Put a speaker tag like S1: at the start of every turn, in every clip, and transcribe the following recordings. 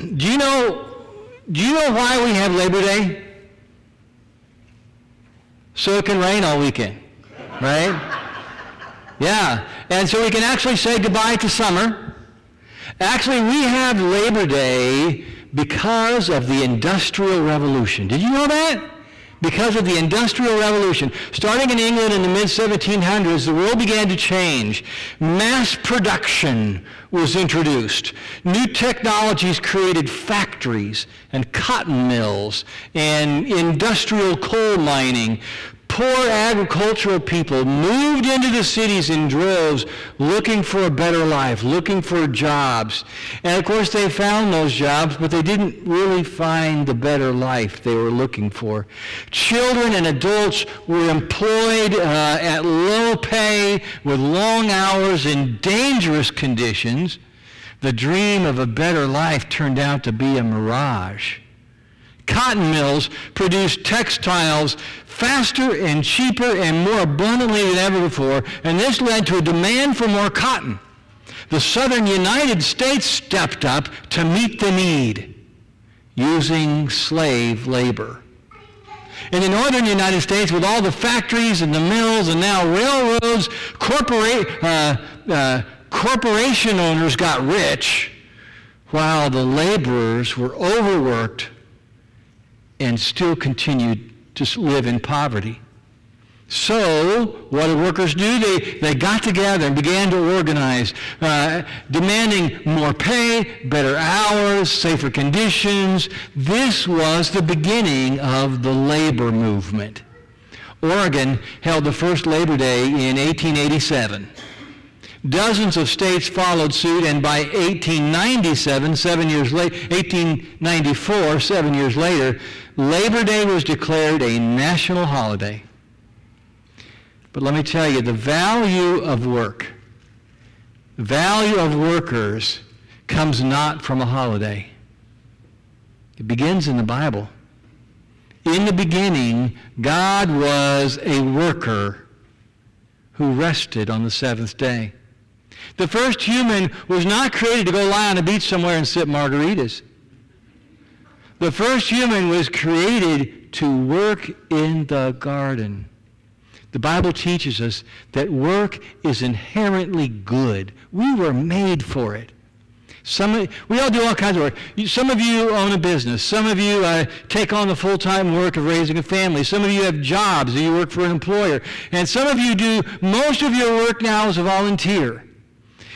S1: Do you know, do you know why we have Labor Day? So it can rain all weekend, right? Yeah, and so we can actually say goodbye to summer. Actually, we have Labor Day because of the Industrial Revolution. Did you know that? Because of the Industrial Revolution. Starting in England in the mid-1700s, the world began to change. Mass production was introduced. New technologies created factories and cotton mills and industrial coal mining poor agricultural people moved into the cities in droves looking for a better life, looking for jobs. And of course, they found those jobs, but they didn't really find the better life they were looking for. Children and adults were employed uh, at low pay with long hours in dangerous conditions. The dream of a better life turned out to be a mirage. Cotton mills produced textiles faster and cheaper and more abundantly than ever before, and this led to a demand for more cotton. The southern United States stepped up to meet the need using slave labor. In the northern United States, with all the factories and the mills and now railroads, corporate, uh, uh, corporation owners got rich while the laborers were overworked and still continued to live in poverty. So, what did workers do? They, they got together and began to organize, uh, demanding more pay, better hours, safer conditions. This was the beginning of the labor movement. Oregon held the first Labor Day in 1887. Dozens of states followed suit, and by 1897, seven years later, 1894, seven years later, Labor Day was declared a national holiday. But let me tell you, the value of work, the value of workers comes not from a holiday. It begins in the Bible. In the beginning, God was a worker who rested on the seventh day. The first human was not created to go lie on a beach somewhere and sip margaritas. The first human was created to work in the garden. The Bible teaches us that work is inherently good. We were made for it. Some, we all do all kinds of work. Some of you own a business. Some of you uh, take on the full-time work of raising a family. Some of you have jobs. You work for an employer. And some of you do most of your work now as a volunteer.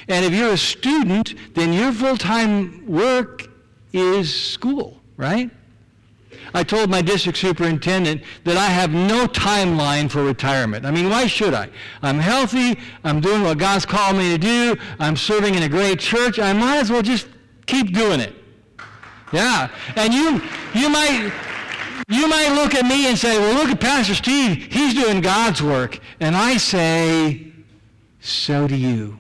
S1: And if you're a student, then your full-time work is school, right? I told my district superintendent that I have no timeline for retirement. I mean, why should I? I'm healthy. I'm doing what God's called me to do. I'm serving in a great church. I might as well just keep doing it. Yeah. And you, you might, you might look at me and say, well, look at Pastor Steve. He's doing God's work. And I say, so do you.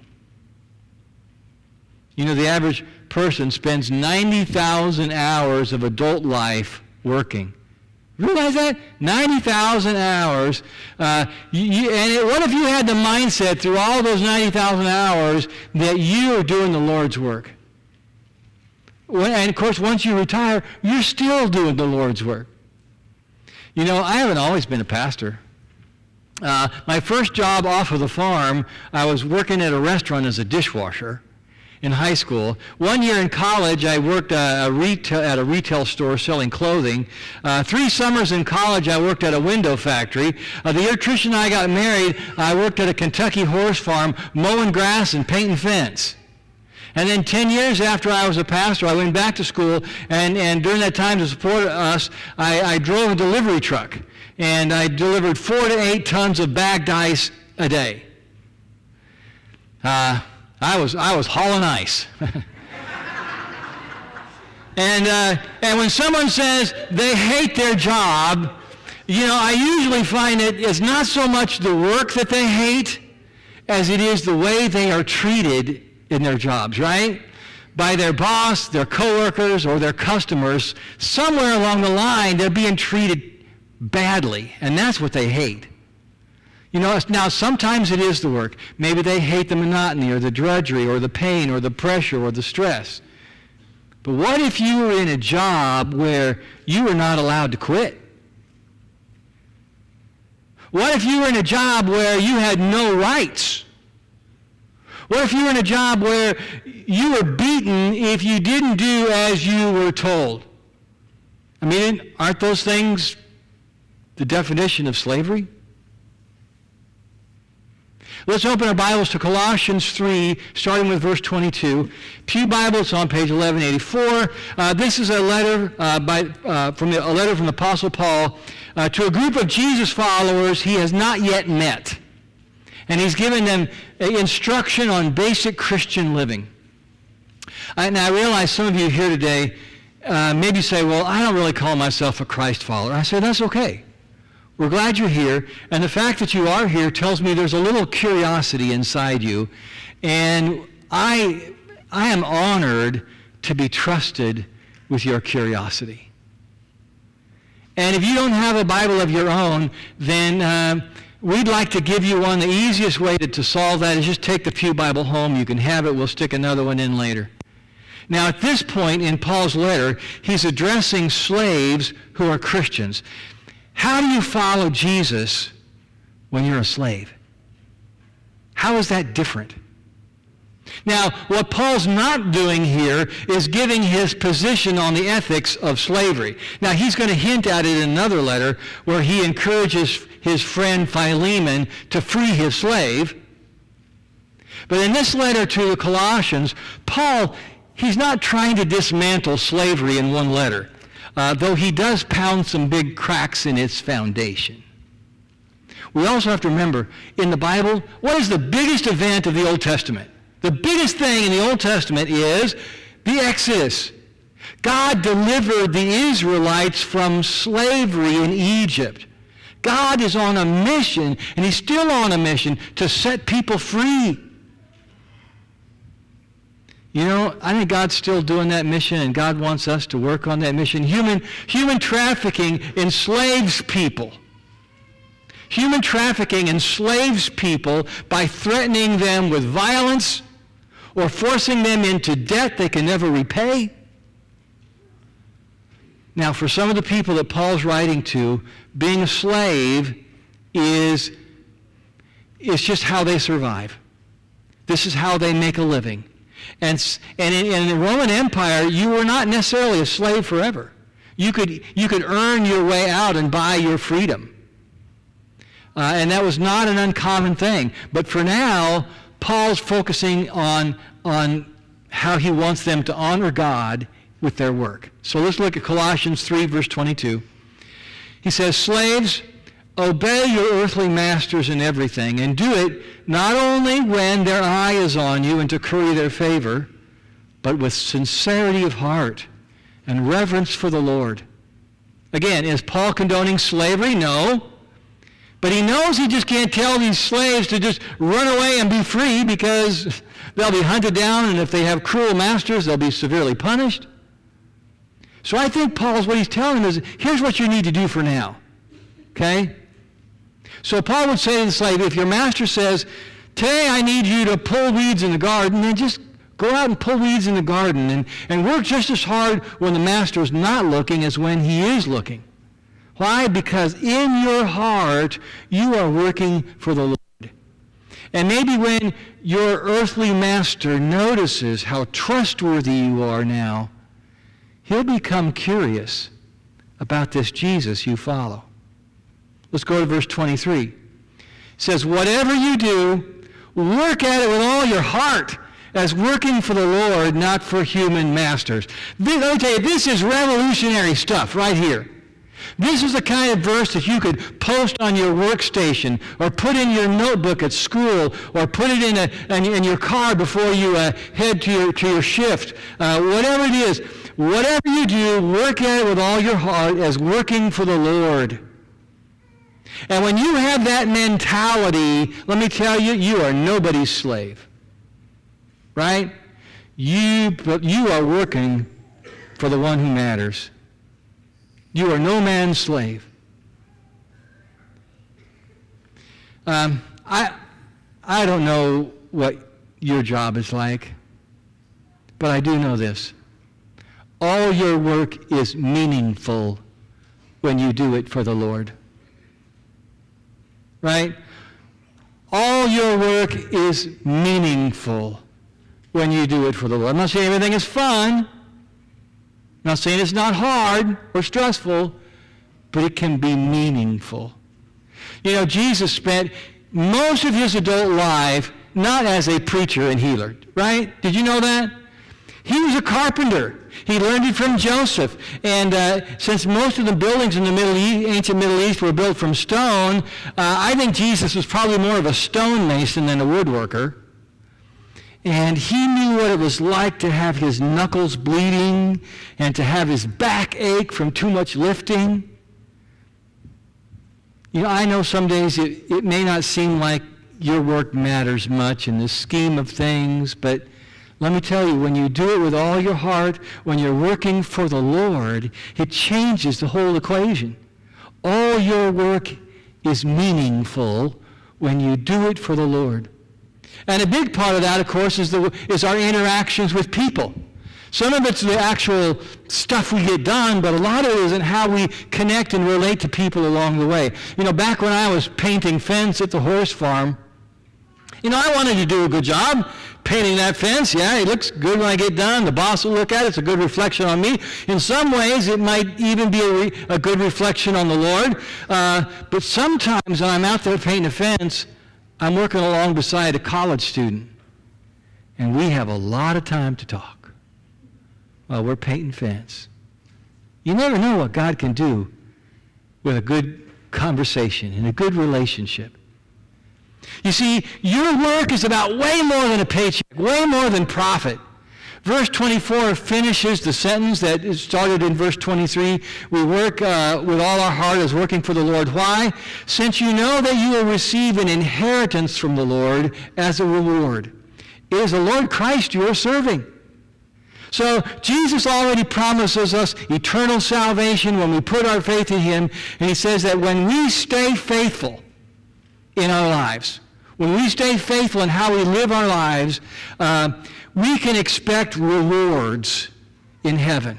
S1: You know, the average person spends 90,000 hours of adult life working. Realize that? 90,000 hours. Uh, you, and it, what if you had the mindset through all those 90,000 hours that you are doing the Lord's work? When, and of course, once you retire, you're still doing the Lord's work. You know, I haven't always been a pastor. Uh, my first job off of the farm, I was working at a restaurant as a dishwasher in high school. One year in college, I worked a retail, at a retail store selling clothing. Uh, three summers in college, I worked at a window factory. Uh, the year Trish and I got married, I worked at a Kentucky horse farm mowing grass and painting fence. And then 10 years after I was a pastor, I went back to school, and, and during that time to support us, I, I drove a delivery truck. And I delivered four to eight tons of bagged ice a day. Uh, I was, I was hauling ice. and, uh, and when someone says they hate their job, you know, I usually find it is not so much the work that they hate as it is the way they are treated in their jobs, right? By their boss, their coworkers, or their customers. Somewhere along the line, they're being treated badly, and that's what they hate. You know, now sometimes it is the work. Maybe they hate the monotony or the drudgery or the pain or the pressure or the stress. But what if you were in a job where you were not allowed to quit? What if you were in a job where you had no rights? What if you were in a job where you were beaten if you didn't do as you were told? I mean, aren't those things the definition of slavery? Let's open our Bibles to Colossians 3, starting with verse 22. Pew Bibles on page 1184. Uh, this is a letter uh, by, uh, from the, a letter from the Apostle Paul uh, to a group of Jesus followers he has not yet met. And he's given them instruction on basic Christian living. And I realize some of you here today uh, maybe say, well, I don't really call myself a Christ follower. I say, that's okay. We're glad you're here. And the fact that you are here tells me there's a little curiosity inside you. And I, I am honored to be trusted with your curiosity. And if you don't have a Bible of your own, then uh, we'd like to give you one. The easiest way to, to solve that is just take the Pew Bible home. You can have it. We'll stick another one in later. Now, at this point in Paul's letter, he's addressing slaves who are Christians. How do you follow Jesus when you're a slave? How is that different? Now, what Paul's not doing here is giving his position on the ethics of slavery. Now, he's going to hint at it in another letter where he encourages his friend Philemon to free his slave. But in this letter to the Colossians, Paul, he's not trying to dismantle slavery in one letter uh, though he does pound some big cracks in its foundation. We also have to remember, in the Bible, what is the biggest event of the Old Testament? The biggest thing in the Old Testament is the Exodus. God delivered the Israelites from slavery in Egypt. God is on a mission, and he's still on a mission to set people free. You know, I think God's still doing that mission, and God wants us to work on that mission. Human, human trafficking enslaves people. Human trafficking enslaves people by threatening them with violence or forcing them into debt they can never repay. Now, for some of the people that Paul's writing to, being a slave is, is just how they survive. This is how they make a living. And, and in, in, the Roman Empire, you were not necessarily a slave forever. You could, you could earn your way out and buy your freedom. Uh, and that was not an uncommon thing. But for now, Paul's focusing on, on how he wants them to honor God with their work. So let's look at Colossians 3, verse 22. He says, Slaves, Obey your earthly masters in everything, and do it not only when their eye is on you and to curry their favor, but with sincerity of heart and reverence for the Lord. Again, is Paul condoning slavery? No. But he knows he just can't tell these slaves to just run away and be free because they'll be hunted down, and if they have cruel masters, they'll be severely punished. So I think Paul's what he's telling them is here's what you need to do for now. Okay? So Paul would say to the slave, if your master says, today I need you to pull weeds in the garden, then just go out and pull weeds in the garden and, and work just as hard when the master is not looking as when he is looking. Why? Because in your heart, you are working for the Lord. And maybe when your earthly master notices how trustworthy you are now, he'll become curious about this Jesus you follow. Let's go to verse 23. It says, Whatever you do, work at it with all your heart as working for the Lord, not for human masters. This, let me tell you, this is revolutionary stuff right here. This is the kind of verse that you could post on your workstation or put in your notebook at school or put it in, a, in, your car before you uh, head to your, to your shift. Uh, whatever it is, whatever you do, work at it with all your heart as working for the Lord. And when you have that mentality, let me tell you, you are nobody's slave. Right? You, you are working for the one who matters. You are no man's slave. Um, I, I don't know what your job is like, but I do know this. all your work is meaningful when you do it for the Lord. Right? All your work is meaningful when you do it for the Lord. I'm not saying everything is fun. I'm not saying it's not hard or stressful, but it can be meaningful. You know, Jesus spent most of his adult life not as a preacher and healer, right? Did you know that? He was a carpenter. He learned it from Joseph. And uh, since most of the buildings in the Middle East, ancient Middle East were built from stone, uh, I think Jesus was probably more of a stonemason than a woodworker. And he knew what it was like to have his knuckles bleeding and to have his back ache from too much lifting. You know, I know some days it, it may not seem like your work matters much in the scheme of things, but let me tell you, when you do it with all your heart, when you're working for the Lord, it changes the whole equation. All your work is meaningful when you do it for the Lord. And a big part of that, of course, is, the, is our interactions with people. Some of it's the actual stuff we get done, but a lot of it is in how we connect and relate to people along the way. You know, back when I was painting fence at the horse farm, you know, I wanted to do a good job painting that fence. Yeah, it looks good when I get done. The boss will look at it. It's a good reflection on me. In some ways, it might even be a, re- a good reflection on the Lord. Uh, but sometimes when I'm out there painting a fence, I'm working along beside a college student. And we have a lot of time to talk while we're painting fence. You never know what God can do with a good conversation and a good relationship. You see, your work is about way more than a paycheck, way more than profit. Verse 24 finishes the sentence that started in verse 23. We work uh, with all our heart as working for the Lord. Why? Since you know that you will receive an inheritance from the Lord as a reward. It is the Lord Christ you are serving. So Jesus already promises us eternal salvation when we put our faith in him. And he says that when we stay faithful, in our lives, when we stay faithful in how we live our lives, uh, we can expect rewards in heaven.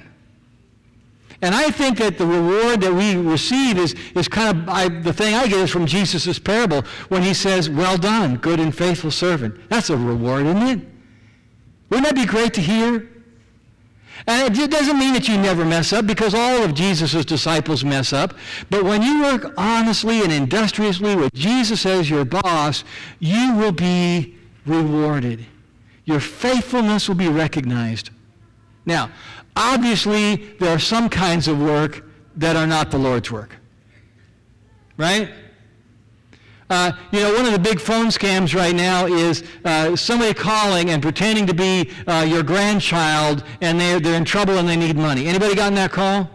S1: And I think that the reward that we receive is, is kind of I, the thing I get is from Jesus' parable when he says, Well done, good and faithful servant. That's a reward, isn't it? Wouldn't that be great to hear? And it doesn't mean that you never mess up because all of Jesus' disciples mess up. But when you work honestly and industriously with Jesus as your boss, you will be rewarded. Your faithfulness will be recognized. Now, obviously, there are some kinds of work that are not the Lord's work. Right? Uh, you know, one of the big phone scams right now is uh, somebody calling and pretending to be uh, your grandchild, and they're, they're in trouble and they need money. Anybody gotten that call?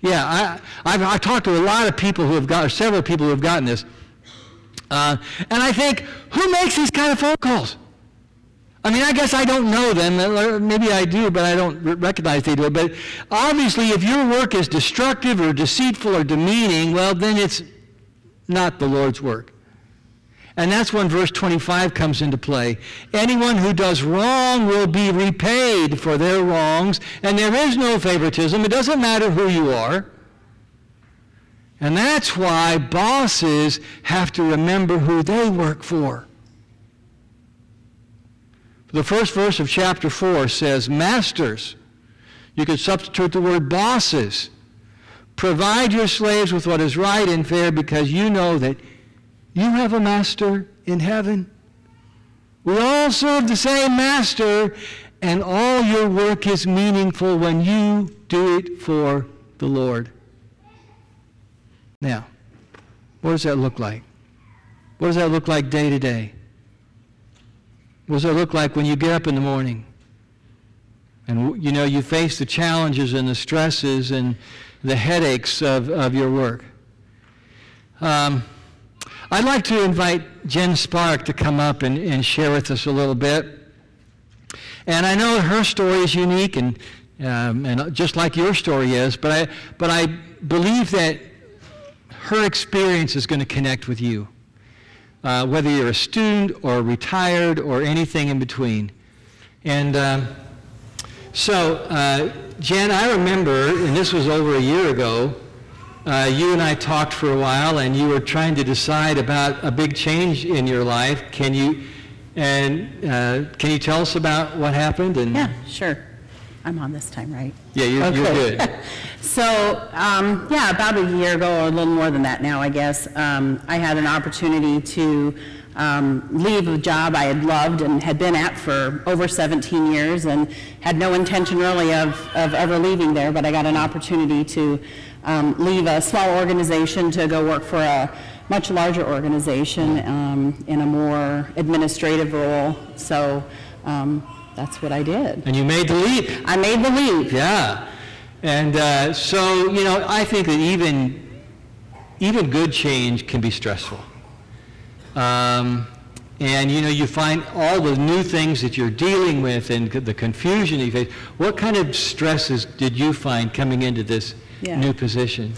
S1: Yeah, I, I've, I've talked to a lot of people who have got, or several people who have gotten this. Uh, and I think, who makes these kind of phone calls? I mean, I guess I don't know them. Maybe I do, but I don't recognize they do it. But obviously, if your work is destructive or deceitful or demeaning, well, then it's not the Lord's work. And that's when verse 25 comes into play. Anyone who does wrong will be repaid for their wrongs, and there is no favoritism. It doesn't matter who you are. And that's why bosses have to remember who they work for. The first verse of chapter 4 says, Masters. You could substitute the word bosses. Provide your slaves with what is right and fair because you know that you have a master in heaven. We all serve the same master, and all your work is meaningful when you do it for the Lord. Now, what does that look like? What does that look like day to day? What does that look like when you get up in the morning? And you know, you face the challenges and the stresses and the headaches of, of your work. Um, I'd like to invite Jen Spark to come up and, and share with us a little bit. And I know her story is unique and, um, and just like your story is, but I, but I believe that her experience is going to connect with you, uh, whether you're a student or retired or anything in between. And um, So, uh, Jen, I remember, and this was over a year ago, uh, you and I talked for a while, and you were trying to decide about a big change in your life. Can you, and uh, can you tell us about what happened? And
S2: Yeah, sure. I'm on this time, right?
S1: yeah, you're, you're
S2: Okay.
S1: good.
S2: So, um, yeah, about a year ago, or a little more than that now, I guess, um, I had an opportunity to um, leave a job I had loved and had been at for over 17 years and had no intention really of, of ever leaving there, but I got an opportunity to um, leave a small organization to go work for a much larger organization um, in a more administrative role. So um, that's what I did.
S1: And you made the leap.
S2: I made the leap.
S1: Yeah. And uh, so, you know, I think that even, even good change can be stressful. Um, and, you know, you find all the new things that you're dealing with and the confusion you face. What kind of stresses did you find coming into this
S2: Yeah.
S1: new position?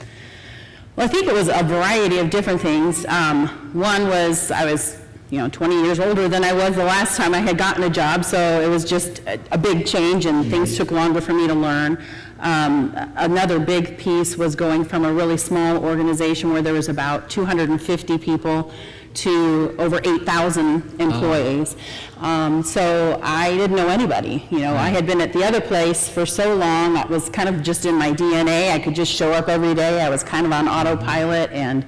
S2: Well, I think it was a variety of different things. Um, one was I was, you know, 20 years older than I was the last time I had gotten a job, so it was just a, a big change, and things took longer for me to learn. Um, another big piece was going from a really small organization where there was about 250 people to over 8,000 employees. Um, so I didn't know anybody. You know, I had been at the other place for so long. That was kind of just in my DNA. I could just show up every day. I was kind of on autopilot, and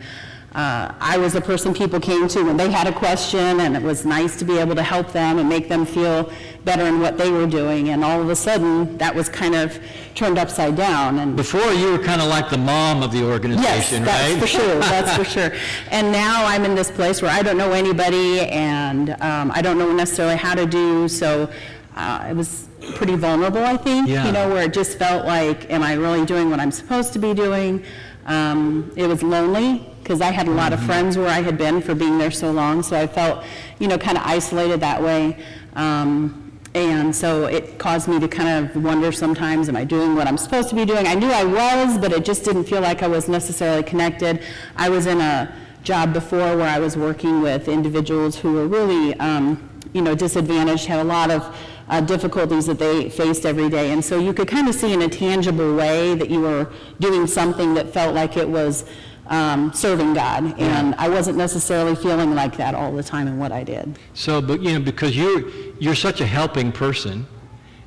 S2: uh, I was the person people came to when they had a question, and it was nice to be able to help them and make them feel better in what they were doing. And all of a sudden, that was kind of turned upside down. And
S1: Before, you were kind of like the mom of the organization, Yes,
S2: that's
S1: right?
S2: for sure, that's for sure. And now I'm in this place where I don't know anybody, and um, I don't know necessarily how to do, so uh, it was pretty vulnerable, I think,
S1: Yeah.
S2: you know, where it just felt like, am I really doing what I'm supposed to be doing? Um, It was lonely, because I had a lot of friends where I had been for being there so long, so I felt, you know, kind of isolated that way. Um, and so it caused me to kind of wonder sometimes, am I doing what I'm supposed to be doing? I knew I was, but it just didn't feel like I was necessarily connected. I was in a job before where I was working with individuals who were really, um, you know, disadvantaged, had a lot of uh, difficulties that they faced every day. And so you could kind of see in a tangible way that you were doing something that felt like it was um, serving God. And I wasn't necessarily feeling like that all the time in what I did.
S1: So, but, you know, because you're, you're such a helping person,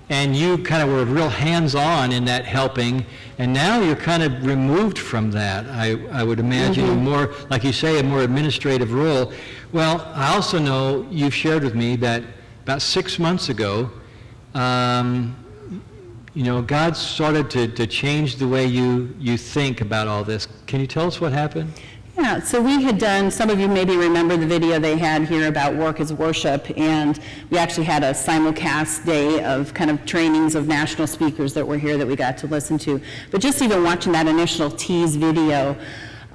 S1: and you kind of were real hands-on in that helping, and now you're kind of removed from that, I, I would imagine, a more, like you say, a more administrative role. Well, I also know you've shared with me that about six months ago, um, you know, God started to, to change the way you, you think about all this. Can you tell us what happened?
S2: Yeah, so we had done, some of you maybe remember the video they had here about work as worship, and we actually had a simulcast day of kind of trainings of national speakers that were here that we got to listen to. But just even watching that initial tease video,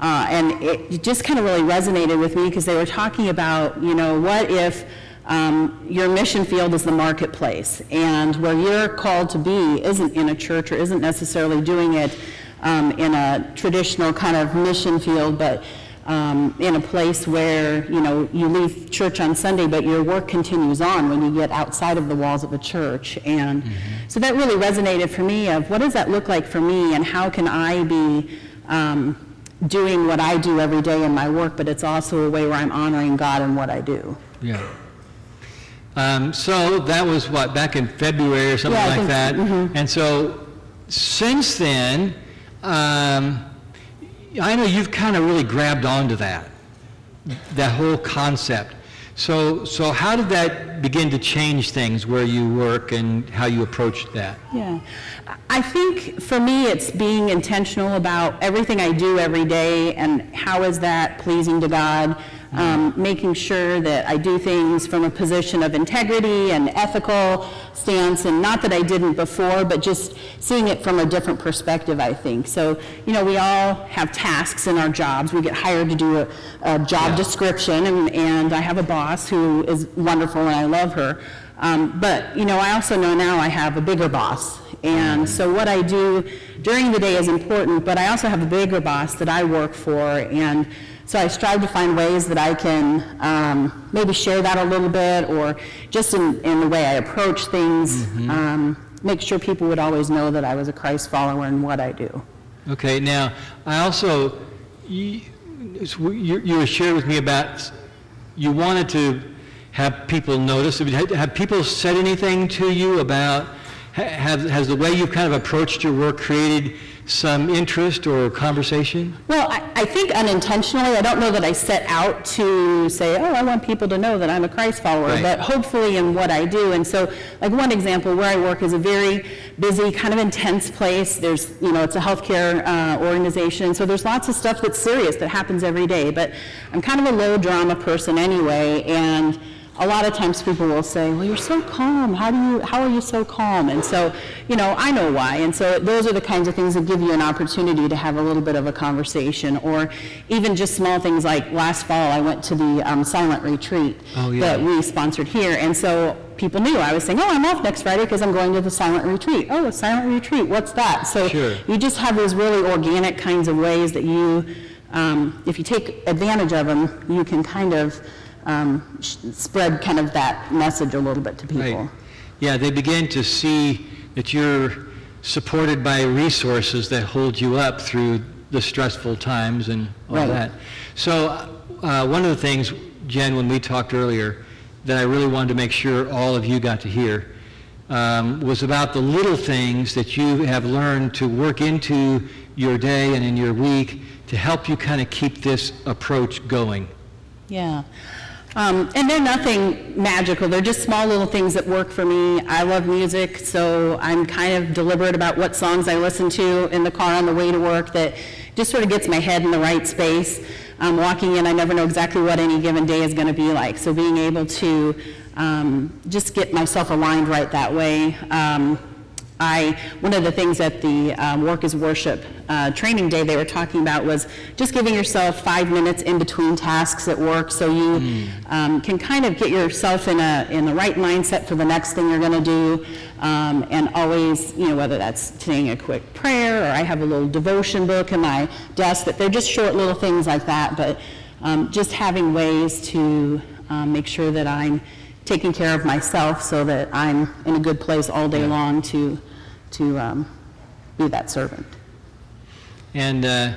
S2: uh, and it just kind of really resonated with me because they were talking about, you know, what if um, your mission field is the marketplace, and where you're called to be isn't in a church or isn't necessarily doing it um, in a traditional kind of mission field, but um, in a place where, you know, you leave church on Sunday, but your work continues on when you get outside of the walls of a church. And so that really resonated for me of what does that look like for me and how can I be um, doing what I do every day in my work, but it's also a way where I'm honoring God in what I do.
S1: Yeah. Um, so that was what, back in February or something
S2: Yeah, I
S1: like
S2: think
S1: that?
S2: mhm.
S1: And so since then, um, I know you've kind of really grabbed onto that, that whole concept. So, so how did that begin to change things where you work and how you approached that?
S2: Yeah. I think for me, it's being intentional about everything I do every day and how is that pleasing to God. Um, making sure that I do things from a position of integrity and ethical stance, and not that I didn't before, but just seeing it from a different perspective, I think. So, you know, we all have tasks in our jobs. We get hired to do a, a job description, and, and I have a boss who is wonderful and I love her. Um, but, you know, I also know now I have a bigger boss. And so what I do during the day is important, but I also have a bigger boss that I work for. And so I strive to find ways that I can um, maybe share that a little bit or just in, in the way I approach things. Um, make sure people would always know that I was a Christ follower in what I do.
S1: Okay, now, I also, you, you you shared with me about, you wanted to have people notice, have have people said anything to you about, have, has the way you've kind of approached your work created some interest or conversation?
S2: Well, I, I think unintentionally, I don't know that I set out to say, oh, I want people to know that I'm a Christ follower,
S1: Right.
S2: but hopefully in what I do. And so, like one example, where I work is a very busy, kind of intense place. There's, you know, it's a healthcare uh, organization, so there's lots of stuff that's serious that happens every day. But I'm kind of a low drama person anyway, and a lot of times people will say, well, you're so calm. How do you, how are you so calm? And so, you know, I know why. And so those are the kinds of things that give you an opportunity to have a little bit of a conversation or even just small things like last fall I went to the um, silent retreat
S1: Oh, yeah.
S2: that we sponsored here. And so people knew I was saying, oh, I'm off next Friday because I'm going to the silent retreat. Oh, a silent retreat, what's that? So
S1: Sure.
S2: you just have these really organic kinds of ways that you, um, if you take advantage of them, you can kind of um, sh- spread kind of that message a little bit to people.
S1: Right. Yeah, they begin to see that you're supported by resources that hold you up through the stressful times and all
S2: Right.
S1: that. So uh, one of the things, Jen, when we talked earlier, that I really wanted to make sure all of you got to hear um, was about the little things that you have learned to work into your day and in your week to help you kind of keep this approach going.
S2: Yeah. Um, and they're nothing magical. They're just small little things that work for me. I love music, so I'm kind of deliberate about what songs I listen to in the car on the way to work that just sort of gets my head in the right space. Um, walking in, I never know exactly what any given day is going to be like. So being able to um, just get myself aligned right that way. Um, I, one of the things at the um, Work is Worship uh, training day they were talking about was just giving yourself five minutes in between tasks at work so you um, can kind of get yourself in a in the right mindset for the next thing you're going to do, um, and always, you know, whether that's saying a quick prayer or I have a little devotion book in my desk. That they're just short little things like that, but um, just having ways to um, make sure that I'm taking care of myself so that I'm in a good place all day long to, to um, be that servant.
S1: And uh,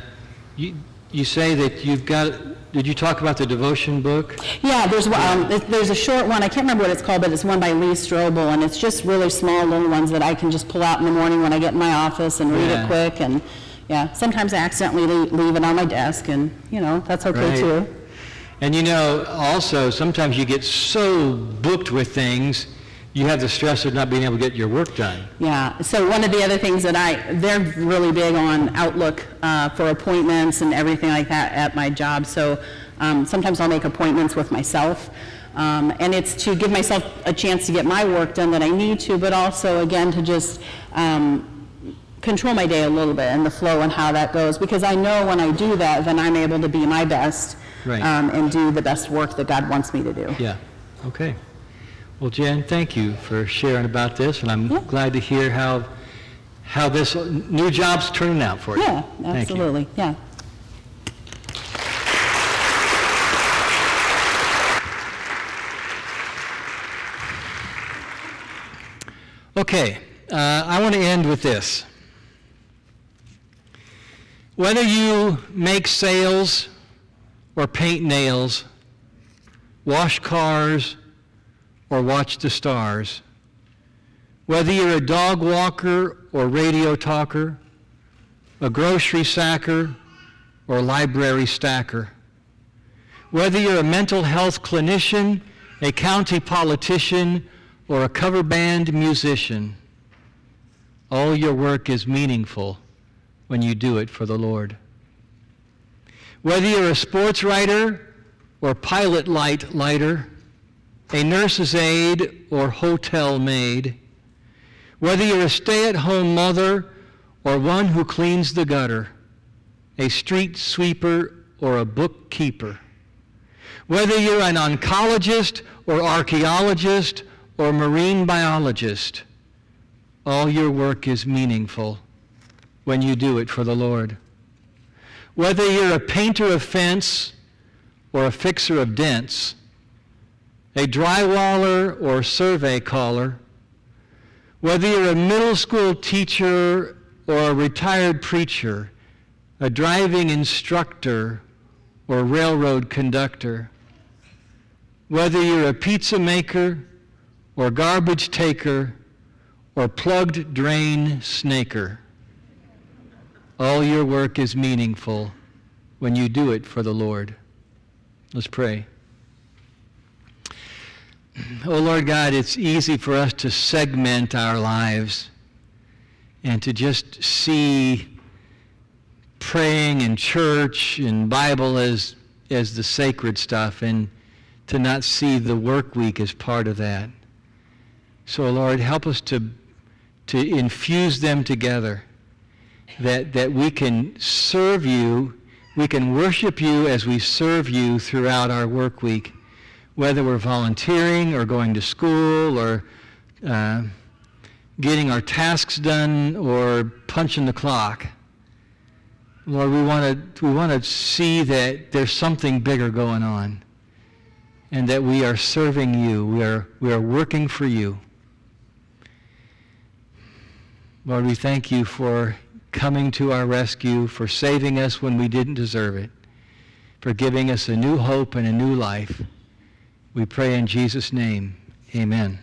S1: you, you say that you've got, did you talk about the devotion book?
S2: Yeah, there's, um, there's a short one, I can't remember what it's called, but it's one by Lee Strobel, and it's just really small little ones that I can just pull out in the morning when I get in my office and read
S1: Yeah.
S2: it quick, and, yeah, sometimes I accidentally le- leave it on my desk, and, you know, that's okay
S1: Right.
S2: too.
S1: And you know, also, sometimes you get so booked with things, you have the stress of not being able to get your work done.
S2: Yeah, so one of the other things that I, they're really big on Outlook uh, for appointments and everything like that at my job. So um, sometimes I'll make appointments with myself. Um, And it's to give myself a chance to get my work done that I need to, but also, again, to just um, control my day a little bit and the flow and how that goes. Because I know when I do that, then I'm able to be my best
S1: Right.
S2: um, and do the best work that God wants me to do.
S1: Yeah, okay. Well, Jen, thank you for sharing about this, and I'm
S2: Yeah.
S1: glad to hear how, how this new job's turning out for you.
S2: Yeah,
S1: Thank you.
S2: absolutely, yeah.
S1: Okay, uh, I want to end with this. Whether you make sails or paint nails, wash cars or watch the stars, whether you're a dog walker or radio talker, a grocery sacker or library stacker, whether you're a mental health clinician, a county politician, or a cover band musician, all your work is meaningful when you do it for the Lord. Whether you're a sports writer or pilot light lighter, a nurse's aide or hotel maid, whether you're a stay-at-home mother or one who cleans the gutter, a street sweeper or a bookkeeper, whether you're an oncologist or archaeologist or marine biologist, all your work is meaningful when you do it for the Lord. Whether you're a painter of fence or a fixer of dents, a drywaller or survey caller, Whether you're a middle school teacher or a retired preacher, a driving instructor or railroad conductor, whether you're a pizza maker or garbage taker or plugged drain snaker, all your work is meaningful when you do it for the Lord. Let's pray. Oh Lord God, it's easy for us to segment our lives and to just see praying and church and Bible as, as the sacred stuff and to not see the work week as part of that. So Lord, help us to, to infuse them together, that, that we can serve you, we can worship you as we serve you throughout our work week, whether we're volunteering or going to school or uh, getting our tasks done or punching the clock. Lord, we want to we want to see that there's something bigger going on and that we are serving you. We are we are working for you. Lord, we thank you for coming to our rescue, for saving us when we didn't deserve it, for giving us a new hope and a new life. We pray in Jesus' name. Amen.